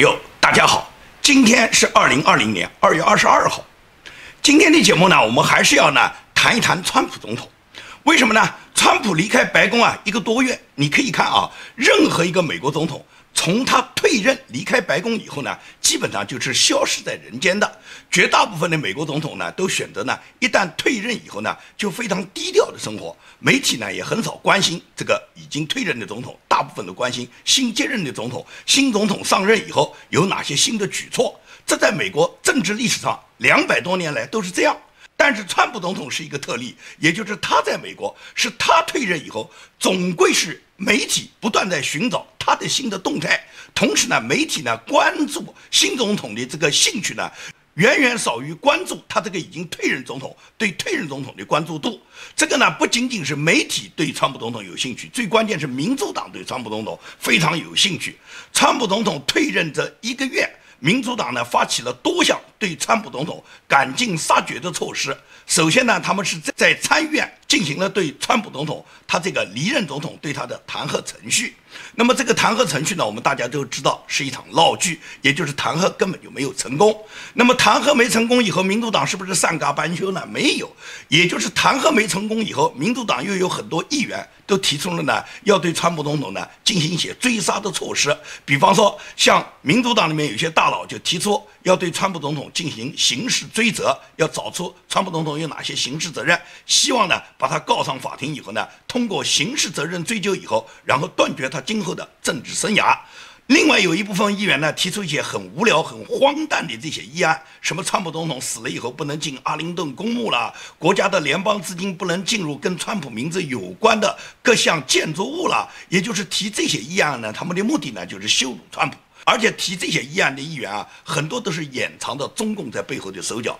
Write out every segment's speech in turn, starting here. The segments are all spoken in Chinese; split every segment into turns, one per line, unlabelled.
友，大家好，今天是二零二零年二月二十二号。今天的节目呢，我们还是要呢谈一谈川普总统。为什么呢？川普离开白宫啊一个多月，你可以看啊，任何一个美国总统。从他退任离开白宫以后呢，基本上就是消失在人间的。绝大部分的美国总统呢，都选择呢，一旦退任以后呢，就非常低调的生活。媒体呢，也很少关心这个已经退任的总统，大部分都关心新接任的总统。新总统上任以后有哪些新的举措？这在美国政治历史上两百多年来都是这样。但是川普总统是一个特例，也就是他在美国是他退任以后，总归是媒体不断在寻找他的新的动态，同时呢，媒体呢关注新总统的这个兴趣呢，远远少于关注他这个已经退任总统对退任总统的关注度。这个呢不仅仅是媒体对川普总统有兴趣，最关键是民主党对川普总统非常有兴趣。川普总统退任这一个月。民主党呢发起了多项对川普总统赶尽杀绝的措施。首先呢，他们是在参议院进行了对川普总统他这个离任总统对他的弹劾程序。那么这个弹劾程序呢，我们大家都知道是一场闹剧，也就是弹劾根本就没有成功。那么弹劾没成功以后，民主党是不是善罢甘休呢？没有，也就是弹劾没成功以后，民主党又有很多议员都提出了呢，要对川普总统呢进行一些追杀的措施。比方说，像民主党里面有些大佬就提出要对川普总统进行刑事追责，要找出川普总统有哪些刑事责任，希望呢把他告上法庭以后呢，通过刑事责任追究以后，然后断绝他。今后的政治生涯，另外有一部分议员呢提出一些很无聊、很荒诞的这些议案，什么川普总统死了以后不能进阿灵顿公墓了，国家的联邦资金不能进入跟川普名字有关的各项建筑物了，也就是提这些议案呢，他们的目的呢就是羞辱川普，而且提这些议案的议员啊，很多都是掩藏着中共在背后的手脚。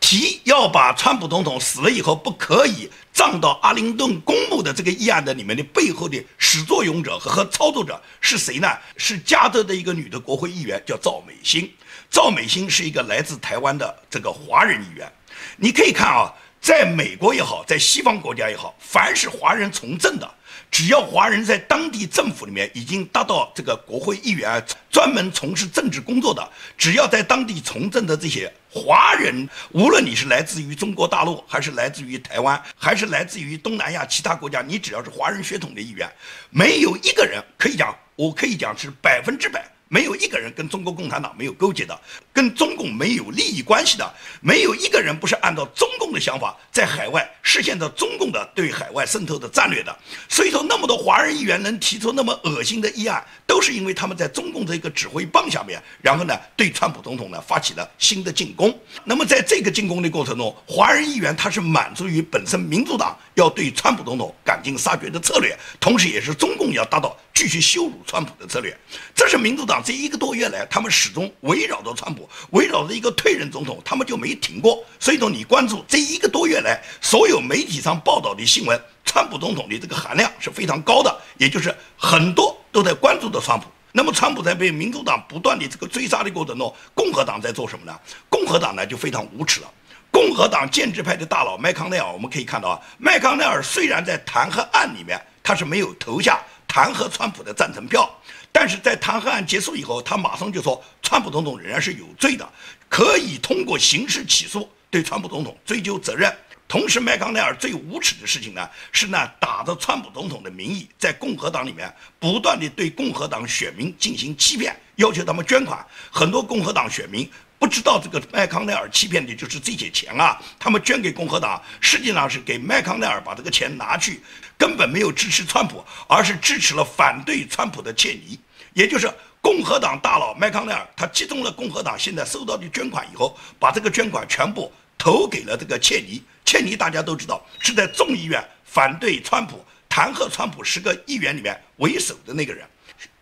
提要把川普总统死了以后不可以葬到阿灵顿公墓的这个议案的里面的背后的始作俑者和操作者是谁呢？是加州的一个女的国会议员，叫赵美心。赵美心是一个来自台湾的这个华人议员。你可以看啊，在美国也好，在西方国家也好，凡是华人从政的。只要华人在当地政府里面已经达到这个国会议员，专门从事政治工作的，只要在当地从政的这些华人，无论你是来自于中国大陆，还是来自于台湾，还是来自于东南亚其他国家，你只要是华人血统的一员，没有一个人可以讲，我可以讲是百分之百。没有一个人跟中国共产党没有勾结的，跟中共没有利益关系的，没有一个人不是按照中共的想法在海外实现着中共的对海外渗透的战略的。所以说，那么多华人议员能提出那么恶心的议案，都是因为他们在中共这个指挥棒下面，然后呢，对川普总统呢发起了新的进攻。那么在这个进攻的过程中，华人议员他是满足于本身民主党要对川普总统赶尽杀绝的策略，同时也是中共要达到继续羞辱川普的策略。这是民主党。这一个多月来，他们始终围绕着川普，围绕着一个退任总统，他们就没停过。所以说，你关注这一个多月来所有媒体上报道的新闻，川普总统的这个含量是非常高的，也就是很多都在关注着川普。那么，川普在被民主党不断的这个追杀的过程中，共和党在做什么呢？共和党呢就非常无耻了。共和党建制派的大佬麦康奈尔，我们可以看到啊，麦康奈尔虽然在弹劾案里面他是没有投下弹劾川普的赞成票。但是在弹劾案结束以后，他马上就说，川普总统仍然是有罪的，可以通过刑事起诉对川普总统追究责任。同时，麦康奈尔最无耻的事情呢，是呢打着川普总统的名义，在共和党里面不断的对共和党选民进行欺骗，要求他们捐款。很多共和党选民不知道这个麦康奈尔欺骗的就是这些钱啊，他们捐给共和党，实际上是给麦康奈尔把这个钱拿去。根本没有支持川普，而是支持了反对川普的切尼，也就是共和党大佬麦康奈尔。他集中了共和党现在收到的捐款以后，把这个捐款全部投给了这个切尼。切尼大家都知道是在众议院反对川普、弹劾川普十个议员里面为首的那个人。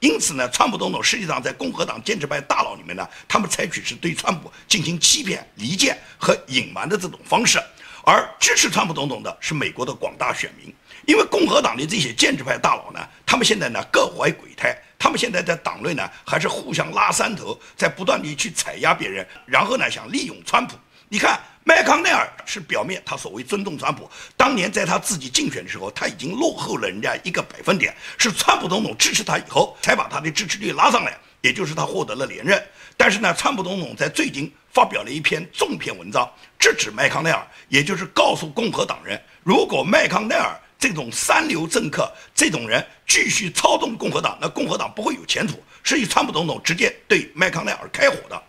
因此呢，川普总统实际上在共和党建制派大佬里面呢，他们采取是对川普进行欺骗、离间和隐瞒的这种方式，而支持川普总统的是美国的广大选民。因为共和党的这些建制派大佬呢，他们现在呢各怀鬼胎，他们现在在党内呢还是互相拉山头，在不断地去踩压别人，然后呢想利用川普。你看麦康奈尔是表面他所谓尊重川普，当年在他自己竞选的时候，他已经落后了人家一个百分点，是川普总统支持他以后才把他的支持率拉上来。也就是他获得了连任。但是呢，川普总统在最近发表了一篇重篇文章，制止麦康奈尔，也就是告诉共和党人，如果麦康奈尔这种三流政客这种人继续操纵共和党，那共和党不会有前途。是以川普总统直接对麦康奈尔开火的。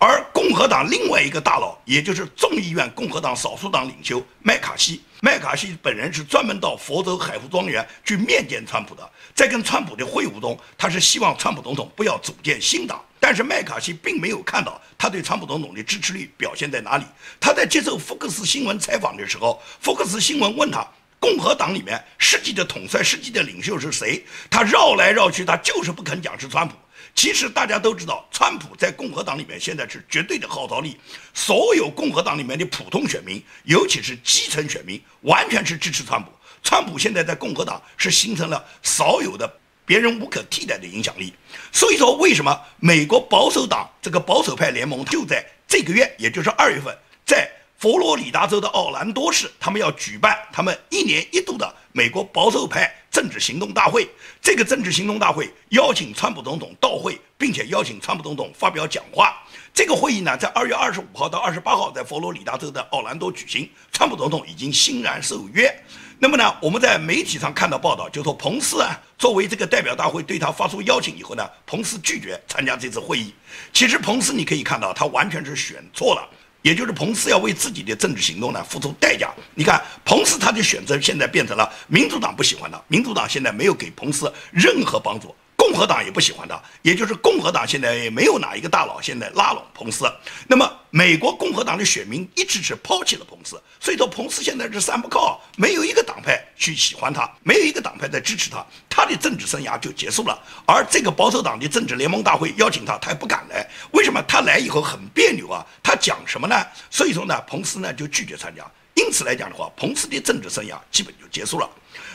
而共和党另外一个大佬，也就是众议院共和党少数党领袖麦卡锡，麦卡锡本人是专门到佛州海湖庄园去面见川普的。在跟川普的会晤中，他是希望川普总统不要组建新党。但是麦卡锡并没有看到他对川普总统的支持率表现在哪里。他在接受福克斯新闻采访的时候，福克斯新闻问他，共和党里面实际的统帅、实际的领袖是谁？他绕来绕去，他就是不肯讲是川普。其实大家都知道，川普在共和党里面现在是绝对的号召力，所有共和党里面的普通选民，尤其是基层选民，完全是支持川普。川普现在在共和党是形成了少有的别人无可替代的影响力。所以说，为什么美国保守党这个保守派联盟就在这个月，也就是二月份，在佛罗里达州的奥兰多市，他们要举办他们一年一度的美国保守派。政治行动大会，这个政治行动大会邀请川普总统到会，并且邀请川普总统发表讲话。这个会议呢，在二月二十五号到二十八号在佛罗里达州的奥兰多举行。川普总统已经欣然受约。那么呢，我们在媒体上看到报道，就说彭斯啊，作为这个代表大会对他发出邀请以后呢，彭斯拒绝参加这次会议。其实彭斯你可以看到，他完全是选错了。也就是彭斯要为自己的政治行动呢付出代价。你看，彭斯他的选择现在变成了民主党不喜欢他，民主党现在没有给彭斯任何帮助。共和党也不喜欢他，也就是共和党现在也没有哪一个大佬现在拉拢彭斯。那么，美国共和党的选民一直是抛弃了彭斯，所以说彭斯现在是三不靠，没有一个党派去喜欢他，没有一个党派在支持他，他的政治生涯就结束了。而这个保守党的政治联盟大会邀请他，他也不敢来。为什么？他来以后很别扭啊，他讲什么呢？所以说呢，彭斯呢就拒绝参加。因此来讲的话，彭斯的政治生涯基本就结束了。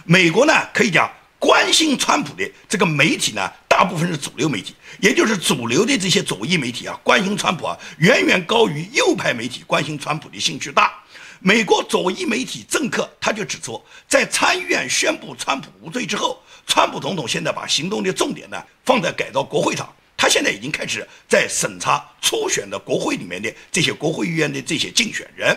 美国呢，可以讲。关心川普的这个媒体呢，大部分是主流媒体，也就是主流的这些左翼媒体啊，关心川普啊，远远高于右派媒体关心川普的兴趣大。美国左翼媒体政客他就指出，在参议院宣布川普无罪之后，川普总统现在把行动的重点呢放在改造国会上，他现在已经开始在审查初选的国会里面的这些国会议员的这些竞选人。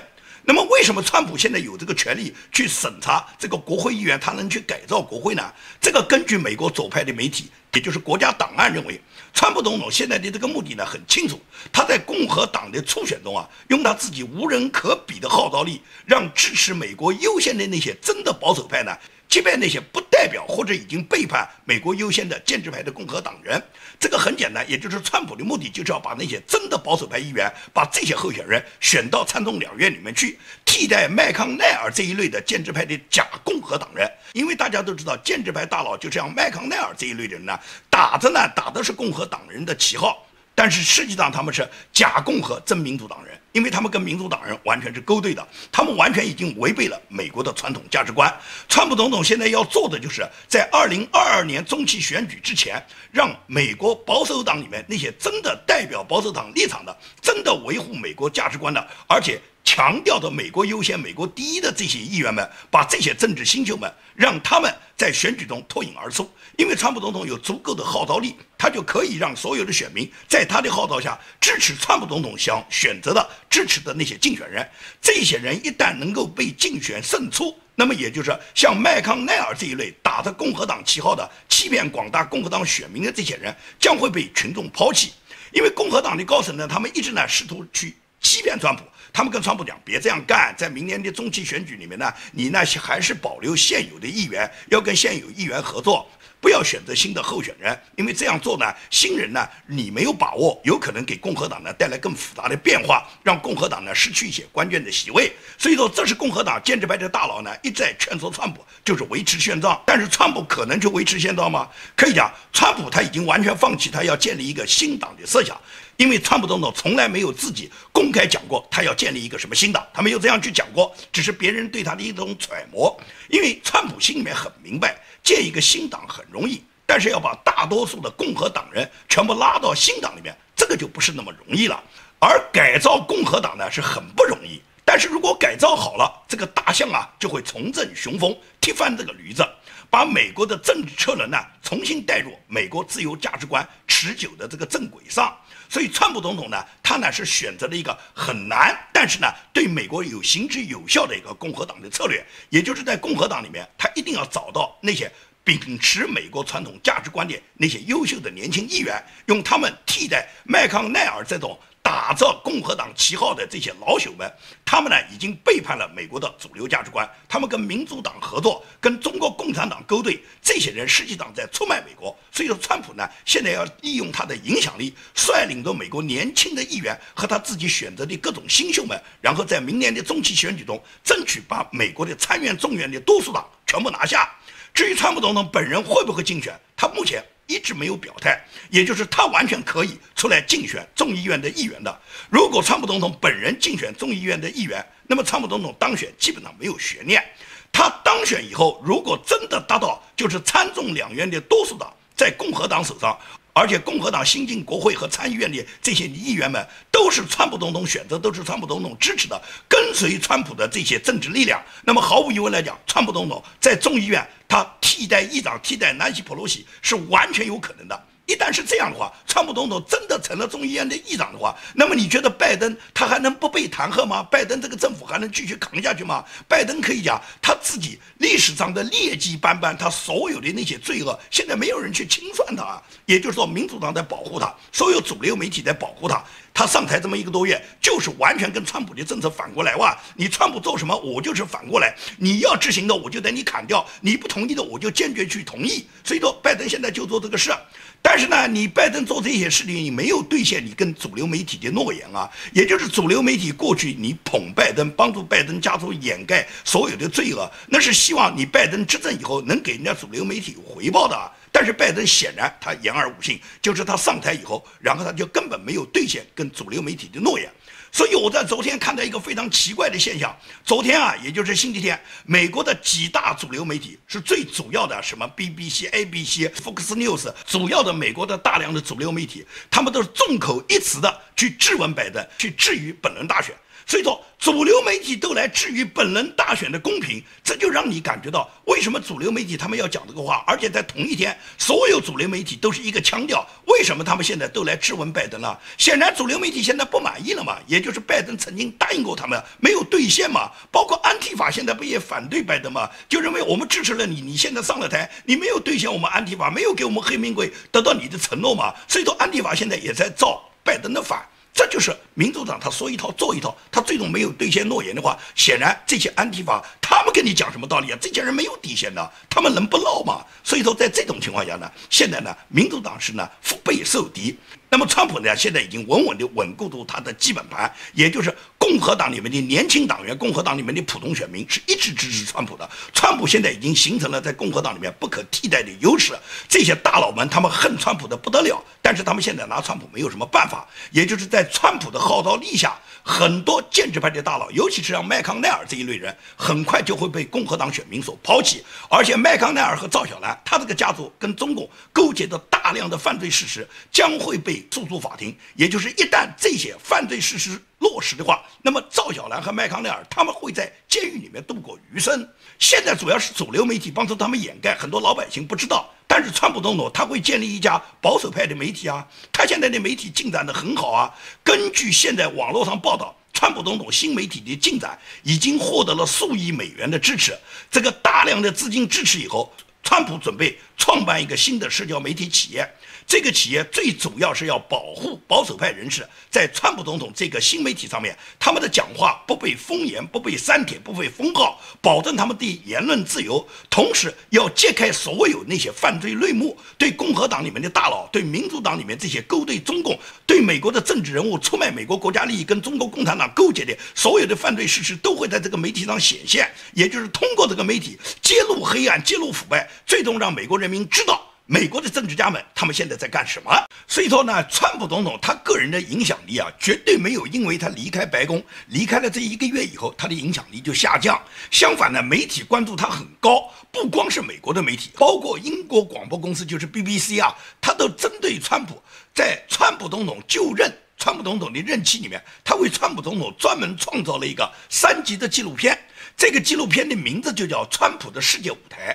那么，为什么川普现在有这个权利去审查这个国会议员，他能去改造国会呢？这个根据美国左派的媒体，也就是国家档案认为，川普总统现在的这个目的呢很清楚，他在共和党的初选中啊，用他自己无人可比的号召力，让支持美国优先的那些真的保守派呢。击败那些不代表或者已经背叛美国优先的建制派的共和党人，这个很简单，也就是川普的目的就是要把那些真的保守派议员，把这些候选人选到参众两院里面去，替代麦康奈尔这一类的建制派的假共和党人。因为大家都知道，建制派大佬就像麦康奈尔这一类的人呢，打着呢打的是共和党人的旗号。但是实际上他们是假共和真民主党人，因为他们跟民主党人完全是勾兑的，他们完全已经违背了美国的传统价值观。川普总统现在要做的就是在二零二二年中期选举之前，让美国保守党里面那些真的代表保守党立场的、真的维护美国价值观的，而且。强调的美国优先、美国第一的这些议员们，把这些政治新秀们，让他们在选举中脱颖而出。因为川普总统有足够的号召力，他就可以让所有的选民在他的号召下支持川普总统想选择的、支持的那些竞选人。这些人一旦能够被竞选胜出，那么也就是像麦康奈尔这一类打着共和党旗号的、欺骗广大共和党选民的这些人，将会被群众抛弃。因为共和党的高层呢，他们一直呢试图去欺骗川普。他们跟川普讲，别这样干，在明年的中期选举里面呢，你那些还是保留现有的议员，要跟现有议员合作，不要选择新的候选人，因为这样做呢，新人呢，你没有把握，有可能给共和党呢带来更复杂的变化，让共和党呢失去一些关键的席位。所以说，这是共和党建制派的大佬呢一再劝说川普，就是维持现状。但是川普可能就维持现状吗？可以讲，川普他已经完全放弃他要建立一个新党的设想。因为川普总统从来没有自己公开讲过他要建立一个什么新党，他没有这样去讲过，只是别人对他的一种揣摩。因为川普心里面很明白，建一个新党很容易，但是要把大多数的共和党人全部拉到新党里面，这个就不是那么容易了。而改造共和党呢是很不容易，但是如果改造好了，这个大象啊就会重振雄风，踢翻这个驴子。把美国的政治车轮呢重新带入美国自由价值观持久的这个正轨上。所以，川普总统呢，他呢是选择了一个很难，但是呢对美国有行之有效的一个共和党的策略，也就是在共和党里面，他一定要找到那些秉持美国传统价值观的那些优秀的年轻议员，用他们替代麦康奈尔这种。打着共和党旗号的这些老朽们，他们呢已经背叛了美国的主流价值观，他们跟民主党合作，跟中国共产党勾兑，这些人实际上在出卖美国。所以说，川普呢现在要利用他的影响力，率领着美国年轻的议员和他自己选择的各种新秀们，然后在明年的中期选举中，争取把美国的参院、众院的多数党全部拿下。至于川普总统本人会不会竞选，他目前。一直没有表态，也就是他完全可以出来竞选众议院的议员的。如果川普总统本人竞选众议院的议员，那么川普总统当选基本上没有悬念。他当选以后，如果真的达到就是参众两院的多数党在共和党手上。而且共和党新进国会和参议院的这些议员们都是川普总统选择，都是川普总统支持的，跟随川普的这些政治力量。那么毫无疑问来讲，川普总统在众议院他替代议长、替代南希·普洛西是完全有可能的。一旦是这样的话，川普总统真的成了众议院的议长的话，那么你觉得拜登他还能不被弹劾吗？拜登这个政府还能继续扛下去吗？拜登可以讲他自己历史上的劣迹斑斑，他所有的那些罪恶，现在没有人去清算他，也就是说，民主党在保护他，所有主流媒体在保护他。他上台这么一个多月，就是完全跟川普的政策反过来哇！你川普做什么，我就是反过来。你要执行的，我就等你砍掉；你不同意的，我就坚决去同意。所以说，拜登现在就做这个事。但是呢，你拜登做这些事情，你没有兑现你跟主流媒体的诺言啊。也就是主流媒体过去你捧拜登，帮助拜登家族掩盖所有的罪恶，那是希望你拜登执政以后能给人家主流媒体回报的。但是拜登显然他言而无信，就是他上台以后，然后他就根本没有兑现跟主流媒体的诺言。所以我在昨天看到一个非常奇怪的现象，昨天啊，也就是星期天，美国的几大主流媒体是最主要的，什么 BBC、ABC、Fox News，主要的美国的大量的主流媒体，他们都是众口一词的去质问拜登，去质疑本轮大选。所以说，主流媒体都来质疑本轮大选的公平，这就让你感觉到为什么主流媒体他们要讲这个话，而且在同一天，所有主流媒体都是一个腔调。为什么他们现在都来质问拜登了？显然，主流媒体现在不满意了嘛，也就是拜登曾经答应过他们，没有兑现嘛。包括安提法现在不也反对拜登嘛？就认为我们支持了你，你现在上了台，你没有兑现我们安提法，没有给我们黑名贵得到你的承诺嘛？所以说，安提法现在也在造拜登的反。这就是民主党，他说一套做一套，他最终没有兑现诺言的话，显然这些安提法他们跟你讲什么道理啊？这些人没有底线的，他们能不闹吗？所以说，在这种情况下呢，现在呢，民主党是呢腹背受敌。那么，川普呢，现在已经稳稳地稳固住他的基本盘，也就是共和党里面的年轻党员、共和党里面的普通选民是一直支持川普的。川普现在已经形成了在共和党里面不可替代的优势。这些大佬们他们恨川普的不得了，但是他们现在拿川普没有什么办法。也就是在川普的号召力下，很多建制派的大佬，尤其是像麦康奈尔这一类人，很快就会被共和党选民所抛弃。而且，麦康奈尔和赵小兰，他这个家族跟中共勾结的大量的犯罪事实将会被。诉诸法庭，也就是一旦这些犯罪事实落实的话，那么赵小兰和麦康奈尔他们会在监狱里面度过余生。现在主要是主流媒体帮助他们掩盖，很多老百姓不知道。但是川普总统他会建立一家保守派的媒体啊，他现在的媒体进展的很好啊。根据现在网络上报道，川普总统新媒体的进展已经获得了数亿美元的支持。这个大量的资金支持以后，川普准备创办一个新的社交媒体企业。这个企业最主要是要保护保守派人士在川普总统这个新媒体上面，他们的讲话不被封言、不被删帖、不被封号，保证他们的言论自由。同时，要揭开所有那些犯罪内幕，对共和党里面的大佬、对民主党里面这些勾兑中共、对美国的政治人物出卖美国国家利益、跟中国共产党勾结的所有的犯罪事实，都会在这个媒体上显现。也就是通过这个媒体揭露黑暗、揭露腐败，最终让美国人民知道。美国的政治家们，他们现在在干什么？所以说呢，川普总统他个人的影响力啊，绝对没有因为他离开白宫，离开了这一个月以后，他的影响力就下降。相反呢，媒体关注他很高，不光是美国的媒体，包括英国广播公司，就是 BBC 啊，他都针对川普，在川普总统就任、川普总统的任期里面，他为川普总统专门创造了一个三级的纪录片，这个纪录片的名字就叫《川普的世界舞台》。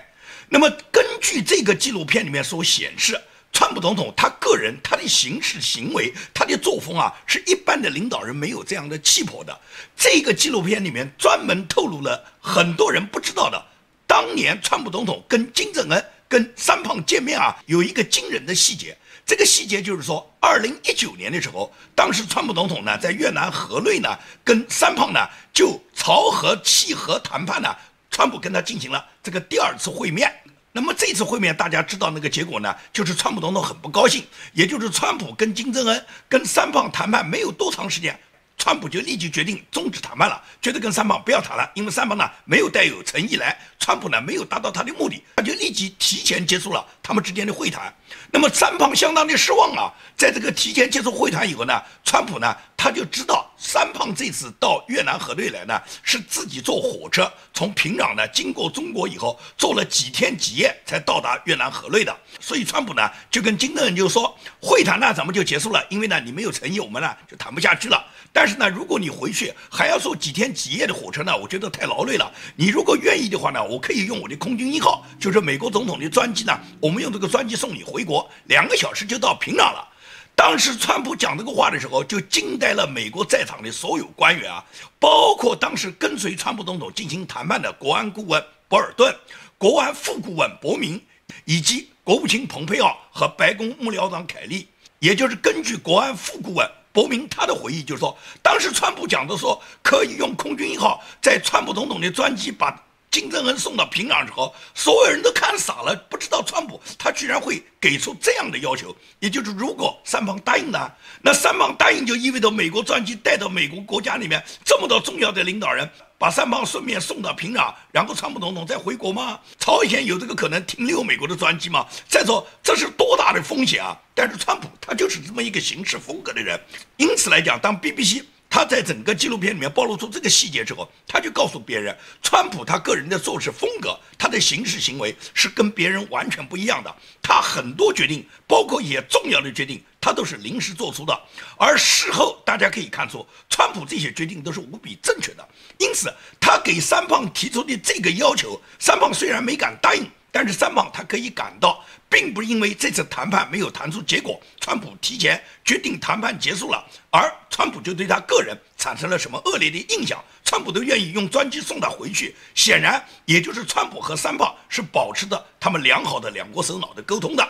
那么根据这个纪录片里面所显示，川普总统他个人他的行事行为、他的作风啊，是一般的领导人没有这样的气魄的。这个纪录片里面专门透露了很多人不知道的，当年川普总统跟金正恩、跟三胖见面啊，有一个惊人的细节。这个细节就是说，二零一九年的时候，当时川普总统呢在越南河内呢，跟三胖呢就朝核契合谈判呢，川普跟他进行了这个第二次会面。那么这次会面，大家知道那个结果呢，就是川普总统很不高兴，也就是川普跟金正恩、跟三胖谈判没有多长时间。川普就立即决定终止谈判了，觉得跟三胖不要谈了，因为三胖呢没有带有诚意来，川普呢没有达到他的目的，他就立即提前结束了他们之间的会谈。那么三胖相当的失望啊，在这个提前结束会谈以后呢，川普呢他就知道三胖这次到越南河内来呢，是自己坐火车从平壤呢经过中国以后，坐了几天几夜才到达越南河内的，所以川普呢就跟金正恩就说，会谈呢咱们就结束了，因为呢你没有诚意，我们呢就谈不下去了。但是呢，如果你回去还要坐几天几夜的火车呢，我觉得太劳累了。你如果愿意的话呢，我可以用我的空军一号，就是美国总统的专机呢，我们用这个专机送你回国，两个小时就到平壤了。当时川普讲这个话的时候，就惊呆了美国在场的所有官员啊，包括当时跟随川普总统进行谈判的国安顾问博尔顿、国安副顾问伯明，以及国务卿蓬佩奥和白宫幕僚长凯利，也就是根据国安副顾问。伯明他的回忆就是说，当时川普讲的说可以用空军一号在川普总统的专机把金正恩送到平壤之后，所有人都看傻了，不知道川普他居然会给出这样的要求。也就是如果三方答应呢，那三方答应就意味着美国专机带到美国国家里面这么多重要的领导人。把三胖顺便送到平壤，然后川普总统再回国吗？朝鲜有这个可能停留美国的专机吗？再说这是多大的风险啊！但是川普他就是这么一个行事风格的人，因此来讲，当 BBC 他在整个纪录片里面暴露出这个细节之后，他就告诉别人，川普他个人的做事风格，他的行事行为是跟别人完全不一样的。他很多决定，包括一些重要的决定。他都是临时做出的，而事后大家可以看出，川普这些决定都是无比正确的。因此，他给三胖提出的这个要求，三胖虽然没敢答应，但是三胖他可以感到，并不是因为这次谈判没有谈出结果，川普提前决定谈判结束了，而川普就对他个人产生了什么恶劣的印象，川普都愿意用专机送他回去。显然，也就是川普和三胖是保持着他们良好的两国首脑的沟通的，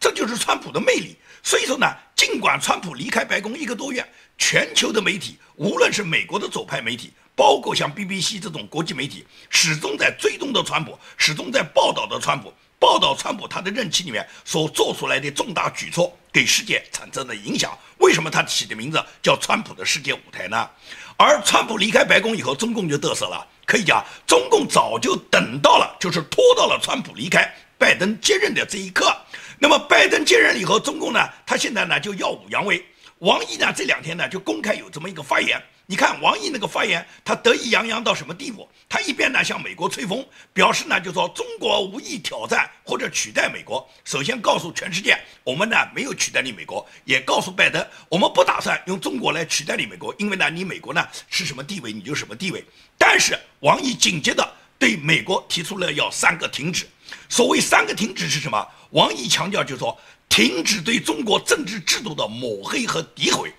这就是川普的魅力。所以说呢，尽管川普离开白宫一个多月，全球的媒体，无论是美国的左派媒体，包括像 BBC 这种国际媒体，始终在追踪的川普，始终在报道的川普，报道川普他的任期里面所做出来的重大举措给世界产生的影响。为什么他起的名字叫川普的世界舞台呢？而川普离开白宫以后，中共就得瑟了，可以讲，中共早就等到了，就是拖到了川普离开，拜登接任的这一刻。那么拜登接任以后，中共呢，他现在呢就耀武扬威。王毅呢这两天呢就公开有这么一个发言。你看王毅那个发言，他得意洋洋到什么地步？他一边呢向美国吹风，表示呢就说中国无意挑战或者取代美国。首先告诉全世界，我们呢没有取代你美国，也告诉拜登，我们不打算用中国来取代你美国，因为呢你美国呢是什么地位你就什么地位。但是王毅紧接着对美国提出了要三个停止。所谓三个停止是什么？王毅强调，就是说，停止对中国政治制度的抹黑和诋毁，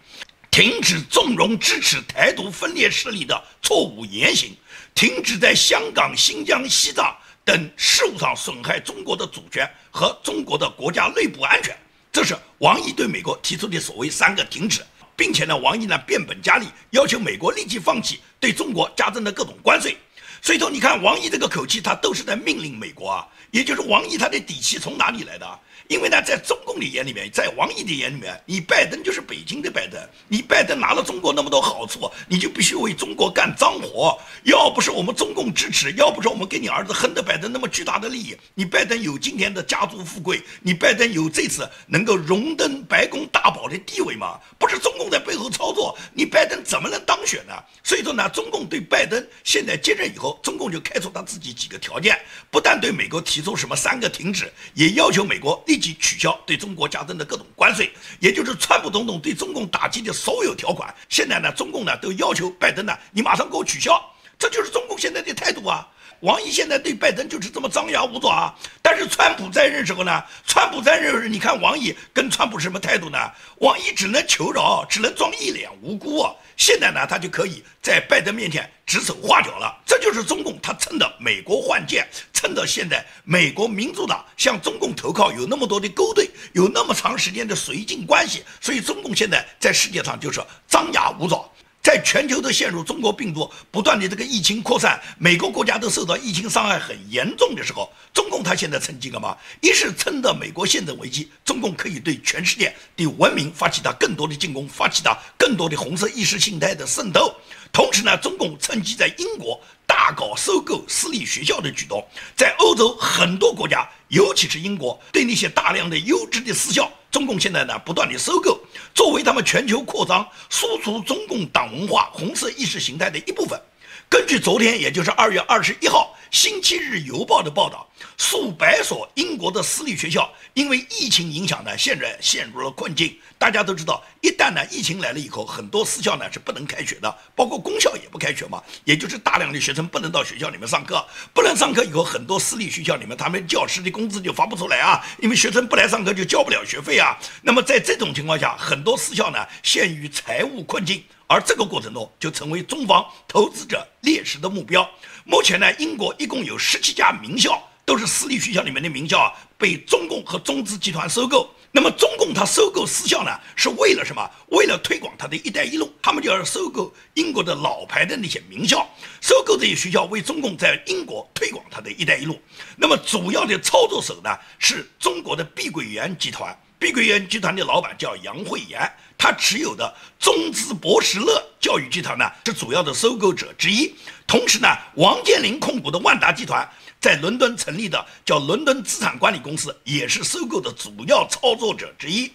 停止纵容支持台独分裂势力的错误言行，停止在香港、新疆、西藏等事务上损害中国的主权和中国的国家内部安全。这是王毅对美国提出的所谓三个停止，并且呢，王毅呢变本加厉，要求美国立即放弃对中国加征的各种关税。所以说，你看王毅这个口气，他都是在命令美国啊。也就是王毅他的底气从哪里来的？因为呢，在中共的眼里面，在王毅的眼里面，你拜登就是北京的拜登，你拜登拿了中国那么多好处，你就必须为中国干脏活。要不是我们中共支持，要不是我们给你儿子亨德拜登那么巨大的利益，你拜登有今天的家族富贵，你拜登有这次能够荣登白宫大宝的地位吗？不是中共在背后操作，你拜登怎么能当选呢？所以说呢，中共对拜登现在接任以后，中共就开出他自己几个条件，不但对美国提出什么三个停止，也要求美国。立即取消对中国加征的各种关税，也就是川普总统对中共打击的所有条款。现在呢，中共呢都要求拜登呢，你马上给我取消。这就是中共现在的态度啊！王毅现在对拜登就是这么张牙舞爪啊。但是川普在任时候呢，川普在任时，你看王毅跟川普什么态度呢？王毅只能求饶，只能装一脸无辜啊。现在呢，他就可以在拜登面前指手画脚了。这就是中共，他趁着美国换届，趁着现在美国民主党向中共投靠有那么多的勾兑，有那么长时间的绥靖关系，所以中共现在在世界上就是张牙舞爪。在全球都陷入中国病毒不断的这个疫情扩散，每个国家都受到疫情伤害很严重的时候，中共他现在趁机干嘛？一是趁着美国现在危机，中共可以对全世界的文明发起他更多的进攻，发起他更多的红色意识形态的渗透。同时呢，中共趁机在英国大搞收购私立学校的举动，在欧洲很多国家，尤其是英国，对那些大量的优质的私校。中共现在呢，不断的收购，作为他们全球扩张、输出中共党文化、红色意识形态的一部分。根据昨天，也就是二月二十一号。《星期日邮报》的报道，数百所英国的私立学校因为疫情影响呢，现在陷入了困境。大家都知道，一旦呢疫情来了以后，很多私校呢是不能开学的，包括公校也不开学嘛，也就是大量的学生不能到学校里面上课，不能上课以后，很多私立学校里面他们教师的工资就发不出来啊，因为学生不来上课就交不了学费啊。那么在这种情况下，很多私校呢陷于财务困境。而这个过程中，就成为中方投资者猎食的目标。目前呢，英国一共有十七家名校，都是私立学校里面的名校啊，被中共和中资集团收购。那么，中共它收购私校呢，是为了什么？为了推广它的一带一路，他们就要收购英国的老牌的那些名校，收购这些学校，为中共在英国推广它的一带一路。那么，主要的操作手呢，是中国的碧桂园集团。碧桂园集团的老板叫杨惠妍，他持有的中资博时乐教育集团呢是主要的收购者之一。同时呢，王健林控股的万达集团在伦敦成立的叫伦敦资产管理公司，也是收购的主要操作者之一。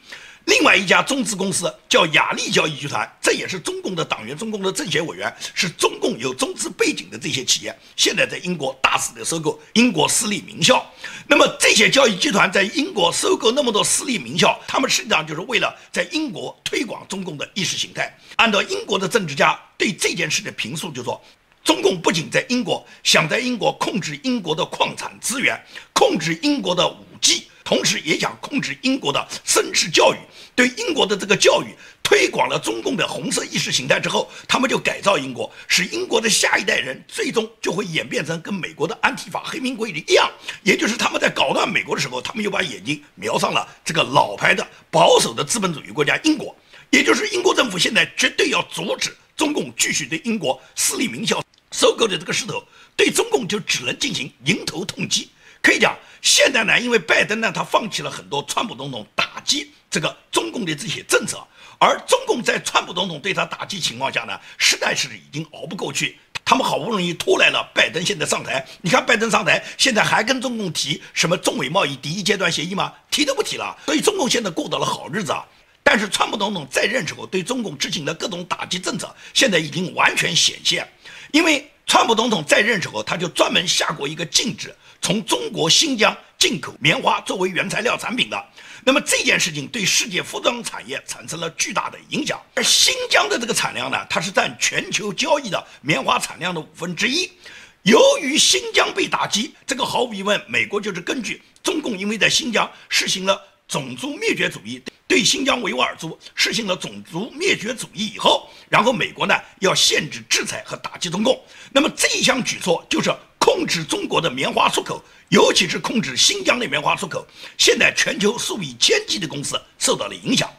另外一家中资公司叫雅丽交易集团，这也是中共的党员、中共的政协委员，是中共有中资背景的这些企业，现在在英国大肆的收购英国私立名校。那么这些交易集团在英国收购那么多私立名校，他们实际上就是为了在英国推广中共的意识形态。按照英国的政治家对这件事的评述，就说中共不仅在英国想在英国控制英国的矿产资源，控制英国的武器。同时也想控制英国的绅士教育，对英国的这个教育推广了中共的红色意识形态之后，他们就改造英国，使英国的下一代人最终就会演变成跟美国的安提法黑名贵的一样，也就是他们在搞乱美国的时候，他们又把眼睛瞄上了这个老牌的保守的资本主义国家英国，也就是英国政府现在绝对要阻止中共继续对英国私立名校收购的这个势头，对中共就只能进行迎头痛击。可以讲，现在呢，因为拜登呢，他放弃了很多川普总统打击这个中共的这些政策，而中共在川普总统对他打击情况下呢，实在是已经熬不过去。他们好不容易拖来了拜登，现在上台，你看拜登上台，现在还跟中共提什么中美贸易第一阶段协议吗？提都不提了。所以中共现在过到了好日子啊。但是川普总统在任时候对中共执行的各种打击政策，现在已经完全显现，因为川普总统在任时候，他就专门下过一个禁止。从中国新疆进口棉花作为原材料产品的，那么这件事情对世界服装产业产生了巨大的影响。而新疆的这个产量呢，它是占全球交易的棉花产量的五分之一。由于新疆被打击，这个毫无疑问，美国就是根据中共因为在新疆实行了种族灭绝主义，对新疆维吾尔族实行了种族灭绝主义以后，然后美国呢要限制制裁和打击中共。那么这一项举措就是。控制中国的棉花出口，尤其是控制新疆的棉花出口。现在全球数以千计的公司受到了影响。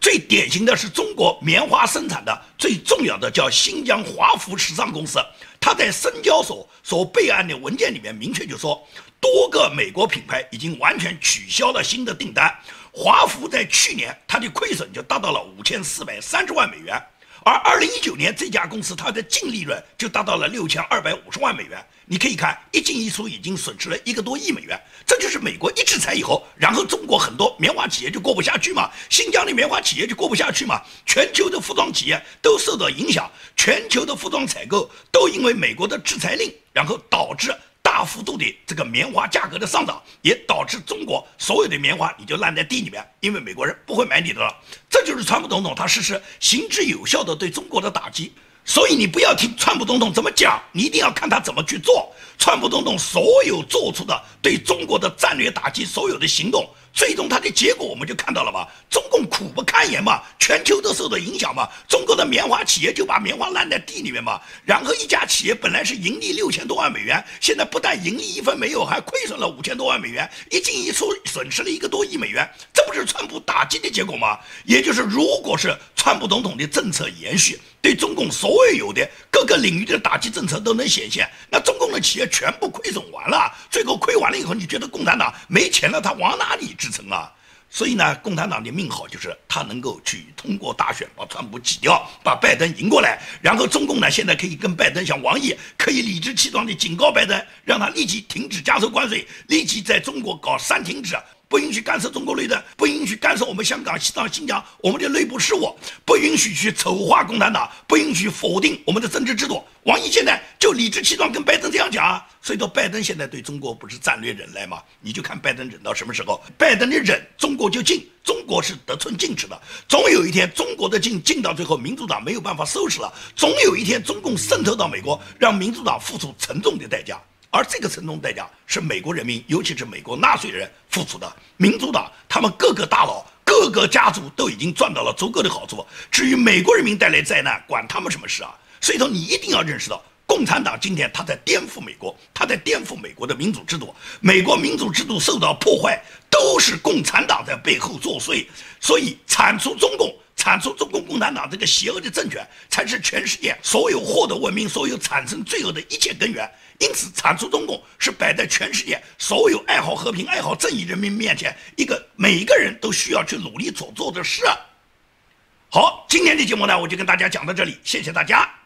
最典型的是中国棉花生产的最重要的叫新疆华福时尚公司，它在深交所所备案的文件里面明确就说，多个美国品牌已经完全取消了新的订单。华福在去年它的亏损就达到了五千四百三十万美元。而二零一九年，这家公司它的净利润就达到了六千二百五十万美元。你可以看，一进一出已经损失了一个多亿美元。这就是美国一制裁以后，然后中国很多棉花企业就过不下去嘛，新疆的棉花企业就过不下去嘛，全球的服装企业都受到影响，全球的服装采购都因为美国的制裁令，然后导致。大幅度的这个棉花价格的上涨，也导致中国所有的棉花你就烂在地里面，因为美国人不会买你的了。这就是川普总统他实施行之有效的对中国的打击。所以你不要听川普总统怎么讲，你一定要看他怎么去做。川普总统所有做出的对中国的战略打击，所有的行动。最终，它的结果我们就看到了嘛，中共苦不堪言嘛，全球都受到影响嘛，中国的棉花企业就把棉花烂在地里面嘛，然后一家企业本来是盈利六千多万美元，现在不但盈利一分没有，还亏损了五千多万美元，一进一出损失了一个多亿美元，这不是川普打击的结果吗？也就是如果是川普总统的政策延续，对中共所有的各个领域的打击政策都能显现，那中共的企业全部亏损完了，最后亏完了以后，你觉得共产党没钱了，他往哪里支撑啊？所以呢，共产党的命好就是他能够去通过大选把川普挤掉，把拜登赢过来，然后中共呢现在可以跟拜登像王毅，可以理直气壮地警告拜登，让他立即停止加收关税，立即在中国搞三停止。不允许干涉中国内政，不允许干涉我们香港、西藏、新疆我们的内部事务，不允许去丑化共产党，不允许否定我们的政治制度。王毅现在就理直气壮跟拜登这样讲啊，所以说拜登现在对中国不是战略忍耐吗？你就看拜登忍到什么时候，拜登的忍，中国就进，中国是得寸进尺的，总有一天中国的进进到最后，民主党没有办法收拾了，总有一天中共渗透到美国，让民主党付出沉重的代价。而这个沉重代价是美国人民，尤其是美国纳税人付出的。民主党他们各个大佬、各个家族都已经赚到了足够的好处，至于美国人民带来灾难，管他们什么事啊？所以说，你一定要认识到，共产党今天他在颠覆美国，他在颠覆美国的民主制度。美国民主制度受到破坏，都是共产党在背后作祟。所以，铲除中共。铲除中共共产党这个邪恶的政权，才是全世界所有获得文明、所有产生罪恶的一切根源。因此，铲除中共是摆在全世界所有爱好和平、爱好正义人民面前一个每一个人都需要去努力所做的事。好，今天的节目呢，我就跟大家讲到这里，谢谢大家。